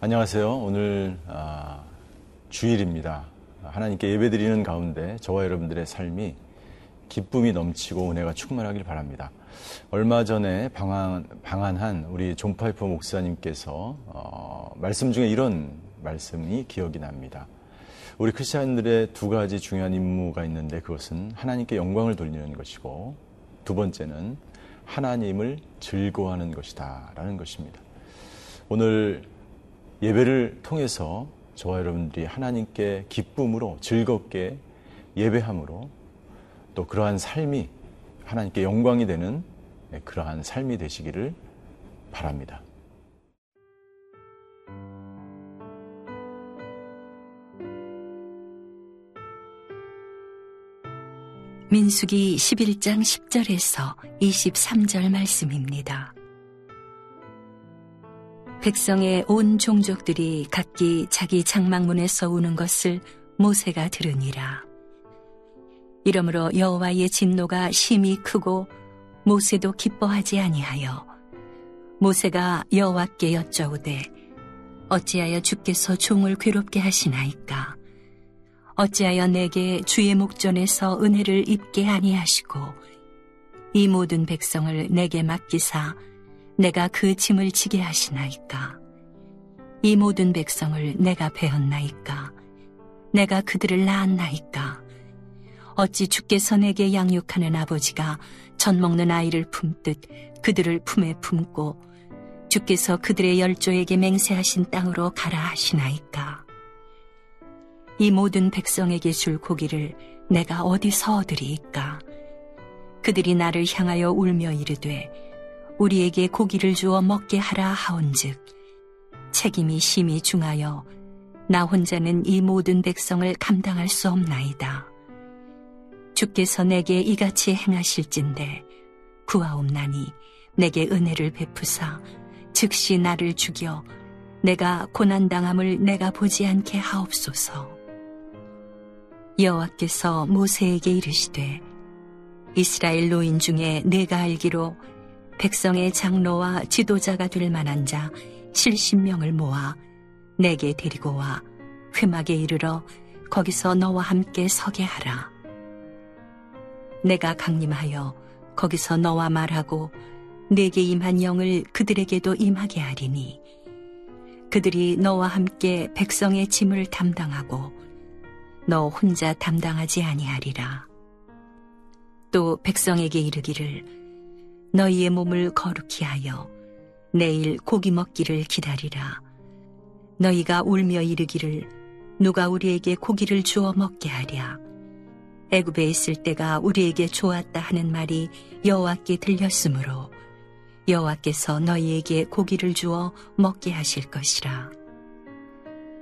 안녕하세요. 오늘 아, 주일입니다. 하나님께 예배드리는 가운데 저와 여러분들의 삶이 기쁨이 넘치고 은혜가 충만하길 바랍니다. 얼마 전에 방한, 방한한 우리 존 파이퍼 목사님께서 어, 말씀 중에 이런 말씀이 기억이 납니다. 우리 크리스천들의 두 가지 중요한 임무가 있는데 그것은 하나님께 영광을 돌리는 것이고 두 번째는 하나님을 즐거워하는 것이다 라는 것입니다. 오늘 예배를 통해서 저와 여러분들이 하나님께 기쁨으로 즐겁게 예배함으로 또 그러한 삶이 하나님께 영광이 되는 그러한 삶이 되시기를 바랍니다. 민숙이 11장 10절에서 23절 말씀입니다. 백성의 온 종족들이 각기 자기 장막문에서 우는 것을 모세가 들으니라. 이러므로 여호와의 진노가 심히 크고 모세도 기뻐하지 아니하여 모세가 여호와께 여쭤오되 어찌하여 주께서 종을 괴롭게 하시나이까 어찌하여 내게 주의 목전에서 은혜를 입게 아니하시고 이 모든 백성을 내게 맡기사 내가 그 짐을 지게 하시나이까? 이 모든 백성을 내가 배웠나이까? 내가 그들을 낳았나이까? 어찌 주께서 내게 양육하는 아버지가 젖 먹는 아이를 품듯 그들을 품에 품고 주께서 그들의 열조에게 맹세하신 땅으로 가라 하시나이까? 이 모든 백성에게 줄 고기를 내가 어디서 얻으리이까? 그들이 나를 향하여 울며 이르되 우리에게 고기를 주어 먹게 하라 하온즉 책임이 심히 중하여 나 혼자는 이 모든 백성을 감당할 수 없나이다. 주께서 내게 이같이 행하실진데 구하옵나니 내게 은혜를 베푸사 즉시 나를 죽여 내가 고난당함을 내가 보지 않게 하옵소서. 여호와께서 모세에게 이르시되 이스라엘 노인 중에 내가 알기로 백성의 장로와 지도자가 될 만한 자 70명을 모아 내게 데리고 와 회막에 이르러 거기서 너와 함께 서게 하라. 내가 강림하여 거기서 너와 말하고 내게 임한 영을 그들에게도 임하게 하리니 그들이 너와 함께 백성의 짐을 담당하고 너 혼자 담당하지 아니하리라. 또 백성에게 이르기를 너희의 몸을 거룩히 하여 내일 고기 먹기를 기다리라. 너희가 울며 이르기를 누가 우리에게 고기를 주어 먹게 하랴. 애굽에 있을 때가 우리에게 좋았다 하는 말이 여호와께 들렸으므로 여호와께서 너희에게 고기를 주어 먹게 하실 것이라.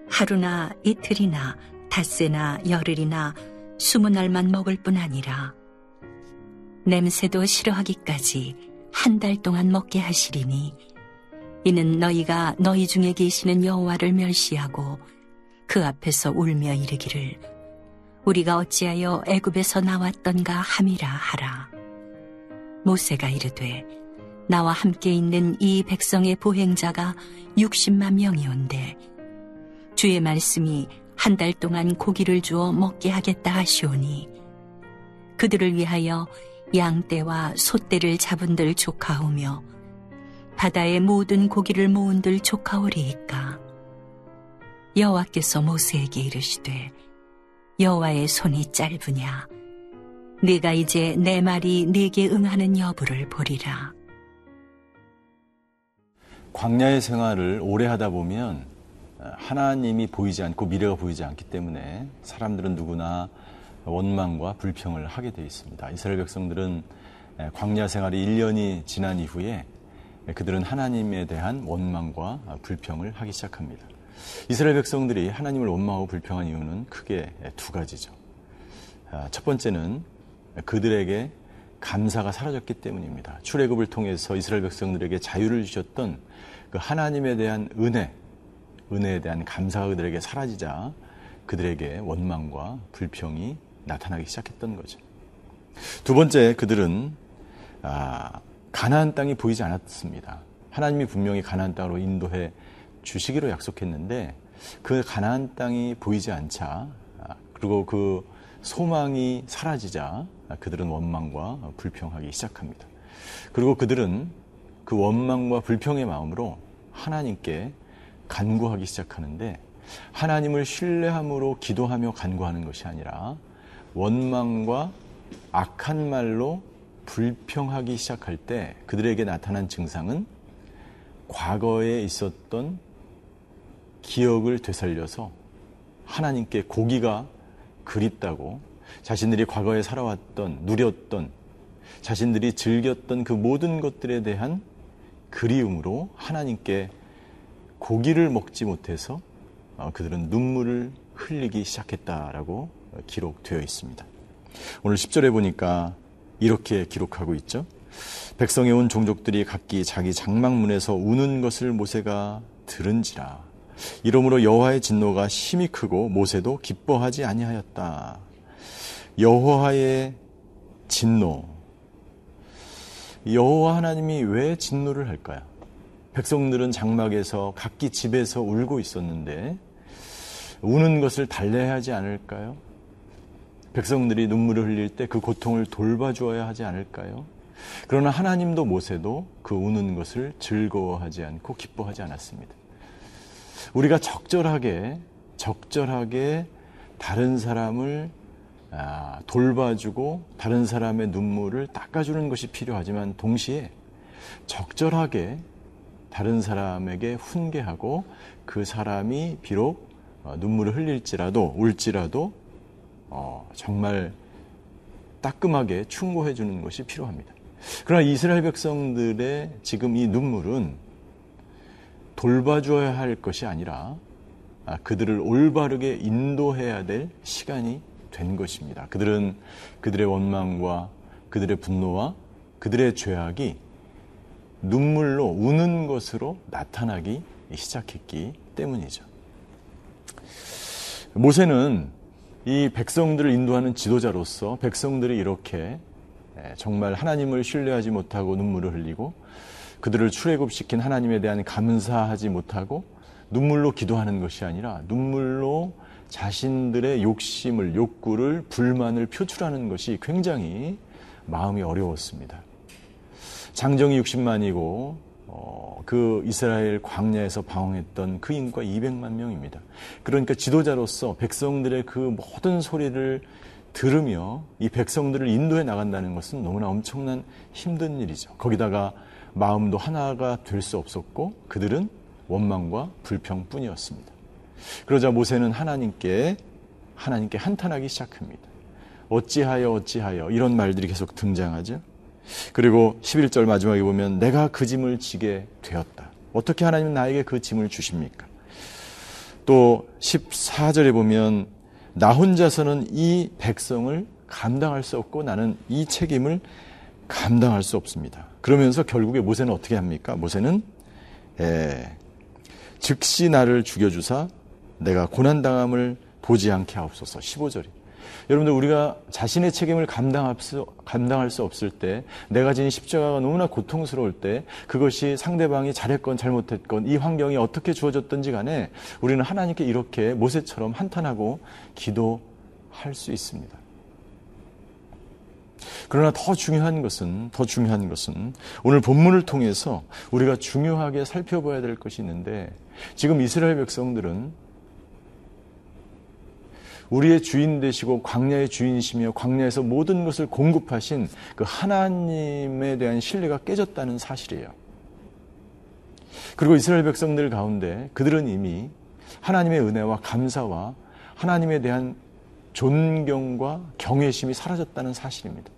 하루나 이틀이나 닷새나 열흘이나 스무 날만 먹을 뿐 아니라 냄새도 싫어하기까지 한 달 동안 먹게 하시리니 이는 너희가 너희 중에 계시는 여호와를 멸시하고 그 앞에서 울며 이르기를 우리가 어찌하여 애굽에서 나왔던가 함이라 하라. 모세가 이르되 나와 함께 있는 이 백성의 보행자가 60만 명이온데 주의 말씀이 한 달 동안 고기를 주어 먹게 하겠다 하시오니 그들을 위하여 양떼와 소떼를 잡은들 조카오며 바다의 모든 고기를 모은들 조카오리이까? 여호와께서 모세에게 이르시되 여호와의 손이 짧으냐? 네가 이제 내 말이 네게 응하는 여부를 보리라. 광야의 생활을 오래 하다 보면 하나님이 보이지 않고 미래가 보이지 않기 때문에 사람들은 누구나 원망과 불평을 하게 되어 있습니다. 이스라엘 백성들은 광야 생활이 1년이 지난 이후에 그들은 하나님에 대한 원망과 불평을 하기 시작합니다. 이스라엘 백성들이 하나님을 원망하고 불평한 이유는 크게 두 가지죠. 아, 첫 번째는 그들에게 감사가 사라졌기 때문입니다. 출애굽을 통해서 이스라엘 백성들에게 자유를 주셨던 그 하나님에 대한 은혜, 은혜에 대한 감사가 그들에게 사라지자 그들에게 원망과 불평이 나타나기 시작했던 거죠. 두 번째 그들은 아, 가나안 땅이 보이지 않았습니다. 하나님이 분명히 가나안 땅으로 인도해 주시기로 약속했는데 그 가나안 땅이 보이지 않자 아, 그리고 그 소망이 사라지자 그들은 원망과 불평하기 시작합니다. 그리고 그들은 그 원망과 불평의 마음으로 하나님께 간구하기 시작하는데 하나님을 신뢰함으로 기도하며 간구하는 것이 아니라 원망과 악한 말로 불평하기 시작할 때 그들에게 나타난 증상은 과거에 있었던 기억을 되살려서 하나님께 고기가 그립다고 자신들이 과거에 살아왔던, 누렸던, 자신들이 즐겼던 그 모든 것들에 대한 그리움으로 하나님께 고기를 먹지 못해서 어, 그들은 눈물을 흘리기 시작했다라고 기록되어 있습니다. 오늘 10절에 보니까 이렇게 기록하고 있죠. 백성에 온 종족들이 각기 자기 장막문에서 우는 것을 모세가 들은지라. 이러므로 여호와의 진노가 심히 크고 모세도 기뻐하지 아니하였다. 여호와의 진노. 여호와 하나님이 왜 진노를 할까요? 백성들은 장막에서 각기 집에서 울고 있었는데 우는 것을 달래야 하지 않을까요? 백성들이 눈물을 흘릴 때 그 고통을 돌봐주어야 하지 않을까요? 그러나 하나님도 모세도 그 우는 것을 즐거워하지 않고 기뻐하지 않았습니다. 우리가 적절하게, 적절하게 다른 사람을 아, 돌봐주고 다른 사람의 눈물을 닦아주는 것이 필요하지만 동시에 적절하게 다른 사람에게 훈계하고 그 사람이 비록 어, 눈물을 흘릴지라도 울지라도 어, 정말 따끔하게 충고해 주는 것이 필요합니다. 그러나 이스라엘 백성들의 지금 이 눈물은 돌봐줘야 할 것이 아니라 아, 그들을 올바르게 인도해야 될 시간이 된 것입니다. 그들은 그들의 원망과 그들의 분노와 그들의 죄악이 눈물로 우는 것으로 나타나기 시작했기 때문이죠. 모세는 이 백성들을 인도하는 지도자로서 백성들이 이렇게 정말 하나님을 신뢰하지 못하고 눈물을 흘리고 그들을 출애굽시킨 하나님에 대한 감사하지 못하고 눈물로 기도하는 것이 아니라 눈물로 자신들의 욕심을 욕구를 불만을 표출하는 것이 굉장히 마음이 어려웠습니다. 장정이 60만이고 어, 그 이스라엘 광야에서 방황했던 그 인구가 200만 명입니다. 그러니까 지도자로서 백성들의 그 모든 소리를 들으며 이 백성들을 인도해 나간다는 것은 너무나 엄청난 힘든 일이죠. 거기다가 마음도 하나가 될 수 없었고 그들은 원망과 불평뿐이었습니다. 그러자 모세는 하나님께 하나님께 한탄하기 시작합니다. 어찌하여 어찌하여 이런 말들이 계속 등장하죠. 그리고 11절 마지막에 보면 내가 그 짐을 지게 되었다. 어떻게 하나님은 나에게 그 짐을 주십니까? 또 14절에 보면 나 혼자서는 이 백성을 감당할 수 없고 나는 이 책임을 감당할 수 없습니다. 그러면서 결국에 모세는 어떻게 합니까? 모세는 에, 즉시 나를 죽여주사 내가 고난당함을 보지 않게 하옵소서. 15절이. 여러분들 우리가 자신의 책임을 감당할 수, 감당할 수 없을 때 내가 지닌 십자가가 너무나 고통스러울 때 그것이 상대방이 잘했건 잘못했건 이 환경이 어떻게 주어졌든지 간에 우리는 하나님께 이렇게 모세처럼 한탄하고 기도할 수 있습니다. 그러나 더 중요한 것은 더 중요한 것은 오늘 본문을 통해서 우리가 중요하게 살펴봐야 될 것이 있는데 지금 이스라엘 백성들은 우리의 주인 되시고 광야의 주인이시며 광야에서 모든 것을 공급하신 그 하나님에 대한 신뢰가 깨졌다는 사실이에요. 그리고 이스라엘 백성들 가운데 그들은 이미 하나님의 은혜와 감사와 하나님에 대한 존경과 경외심이 사라졌다는 사실입니다.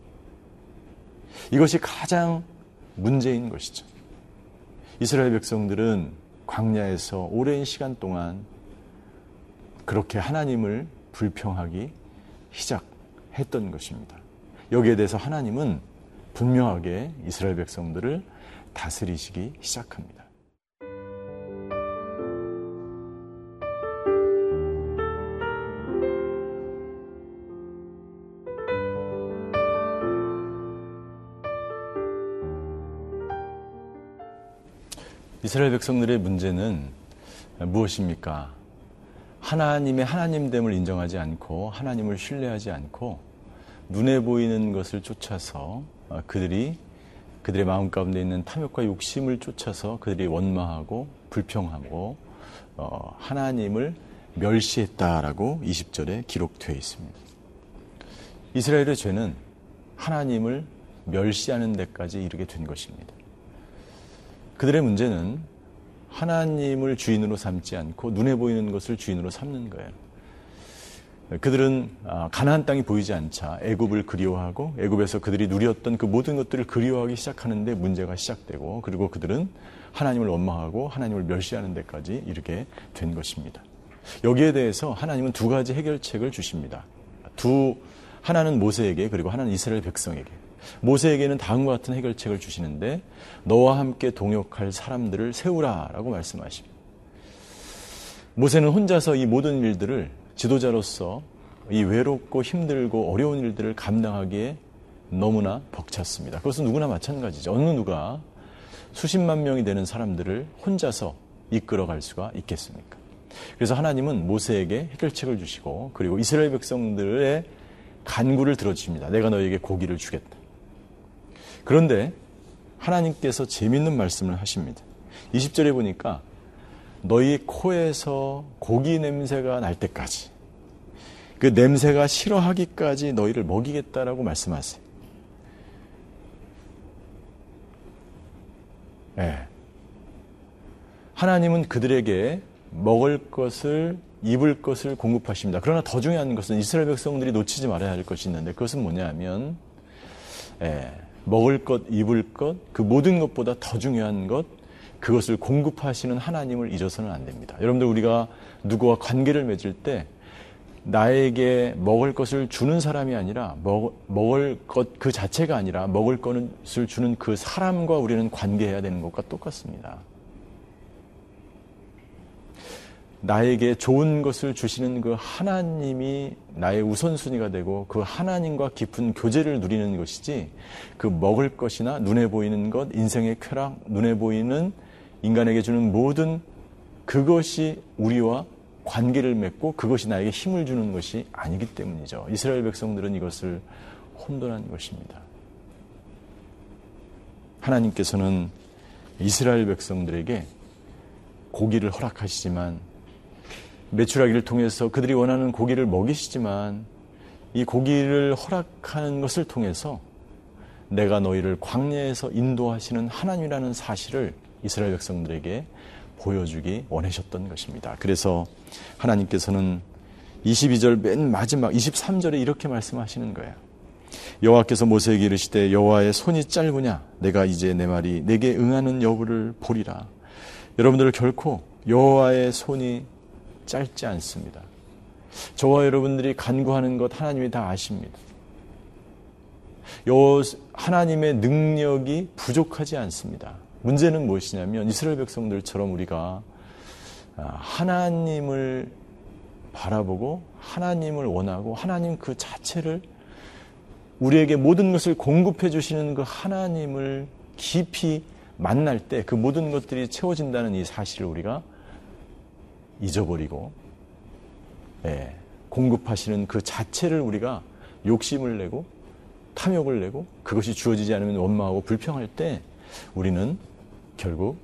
이것이 가장 문제인 것이죠. 이스라엘 백성들은 광야에서 오랜 시간 동안 그렇게 하나님을 불평하기 시작했던 것입니다. 여기에 대해서 하나님은 분명하게 이스라엘 백성들을 다스리시기 시작합니다. 이스라엘 백성들의 문제는 무엇입니까? 하나님의 하나님됨을 인정하지 않고 하나님을 신뢰하지 않고 눈에 보이는 것을 쫓아서 어, 그들이 그들의 마음 가운데 있는 탐욕과 욕심을 쫓아서 그들이 원망하고 불평하고 어, 하나님을 멸시했다라고 20절에 기록되어 있습니다. 이스라엘의 죄는 하나님을 멸시하는 데까지 이르게 된 것입니다. 그들의 문제는 하나님을 주인으로 삼지 않고 눈에 보이는 것을 주인으로 삼는 거예요. 그들은 아, 가나안 땅이 보이지 않자 애굽을 그리워하고 애굽에서 그들이 누렸던 그 모든 것들을 그리워하기 시작하는데 문제가 시작되고 그리고 그들은 하나님을 원망하고 하나님을 멸시하는 데까지 이르게 된 것입니다. 여기에 대해서 하나님은 두 가지 해결책을 주십니다. 두 하나는 모세에게 그리고 하나는 이스라엘 백성에게. 모세에게는 다음과 같은 해결책을 주시는데 너와 함께 동역할 사람들을 세우라라고 말씀하십니다. 모세는 혼자서 이 모든 일들을 지도자로서 이 외롭고 힘들고 어려운 일들을 감당하기에 너무나 벅찼습니다. 그것은 누구나 마찬가지죠. 어느 누가 수십만 명이 되는 사람들을 혼자서 이끌어갈 수가 있겠습니까? 그래서 하나님은 모세에게 해결책을 주시고 그리고 이스라엘 백성들의 간구를 들어주십니다. 내가 너에게 고기를 주겠다. 그런데 하나님께서 재밌는 말씀을 하십니다. 20절에 보니까 너희 코에서 고기 냄새가 날 때까지 그 냄새가 싫어하기까지 너희를 먹이겠다라고 말씀하세요. 네. 하나님은 그들에게 먹을 것을 입을 것을 공급하십니다. 그러나 더 중요한 것은 이스라엘 백성들이 놓치지 말아야 할 것이 있는데 그것은 뭐냐면 예, 먹을 것, 입을 것, 그 모든 것보다 더 중요한 것, 그것을 공급하시는 하나님을 잊어서는 안 됩니다. 여러분들 우리가 누구와 관계를 맺을 때 나에게 먹을 것을 주는 사람이 아니라 먹, 먹을 것 그 자체가 아니라 먹을 것을 주는 그 사람과 우리는 관계해야 되는 것과 똑같습니다. 나에게 좋은 것을 주시는 그 하나님이 나의 우선순위가 되고 그 하나님과 깊은 교제를 누리는 것이지 그 먹을 것이나 눈에 보이는 것, 인생의 쾌락, 눈에 보이는 인간에게 주는 모든 그것이 우리와 관계를 맺고 그것이 나에게 힘을 주는 것이 아니기 때문이죠. 이스라엘 백성들은 이것을 혼돈한 것입니다. 하나님께서는 이스라엘 백성들에게 고기를 허락하시지만 매출하기를 통해서 그들이 원하는 고기를 먹이시지만 이 고기를 허락하는 것을 통해서 내가 너희를 광야에서 인도하시는 하나님이라는 사실을 이스라엘 백성들에게 보여주기 원하셨던 것입니다. 그래서 하나님께서는 22절 맨 마지막 23절에 이렇게 말씀하시는 거예요. 여호와께서 모세에게 이르시되 여호와의 손이 짧으냐 내가 이제 내 말이 내게 응하는 여부를 보리라. 여러분들 결코 여호와의 손이 짧지 않습니다. 저와 여러분들이 간구하는 것 하나님이 다 아십니다. 요 하나님의 능력이 부족하지 않습니다. 문제는 무엇이냐면 이스라엘 백성들처럼 우리가 아, 하나님을 바라보고 하나님을 원하고 하나님 그 자체를 우리에게 모든 것을 공급해 주시는 그 하나님을 깊이 만날 때 그 모든 것들이 채워진다는 이 사실을 우리가 잊어버리고 예, 공급하시는 그 자체를 우리가 욕심을 내고 탐욕을 내고 그것이 주어지지 않으면 원망하고 불평할 때 우리는 결국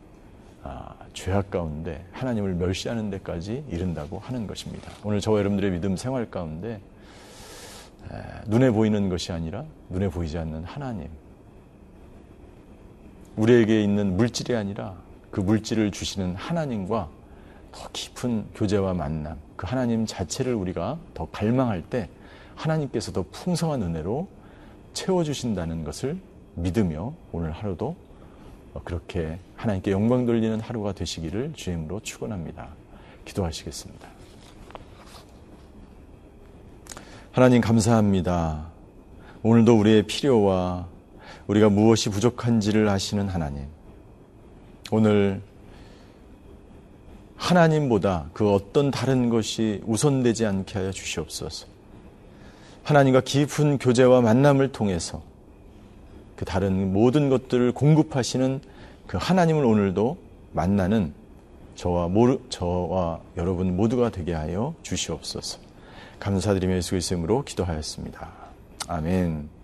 아, 죄악 가운데 하나님을 멸시하는 데까지 이른다고 하는 것입니다. 오늘 저와 여러분들의 믿음 생활 가운데 에, 눈에 보이는 것이 아니라 눈에 보이지 않는 하나님 우리에게 있는 물질이 아니라 그 물질을 주시는 하나님과 더 깊은 교제와 만남, 그 하나님 자체를 우리가 더 갈망할 때 하나님께서 더 풍성한 은혜로 채워주신다는 것을 믿으며 오늘 하루도 그렇게 하나님께 영광 돌리는 하루가 되시기를 주임으로 축원합니다. 기도하시겠습니다. 하나님 감사합니다. 오늘도 우리의 필요와 우리가 무엇이 부족한지를 아시는 하나님. 오늘 하나님보다 그 어떤 다른 것이 우선되지 않게 하여 주시옵소서. 하나님과 깊은 교제와 만남을 통해서 그 다른 모든 것들을 공급하시는 그 하나님을 오늘도 만나는 저와 모르, 저와 여러분 모두가 되게 하여 주시옵소서. 감사드리며 예수 그리스도 이름으로 기도하였습니다. 아멘.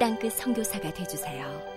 땅끝 성교사가 되주세요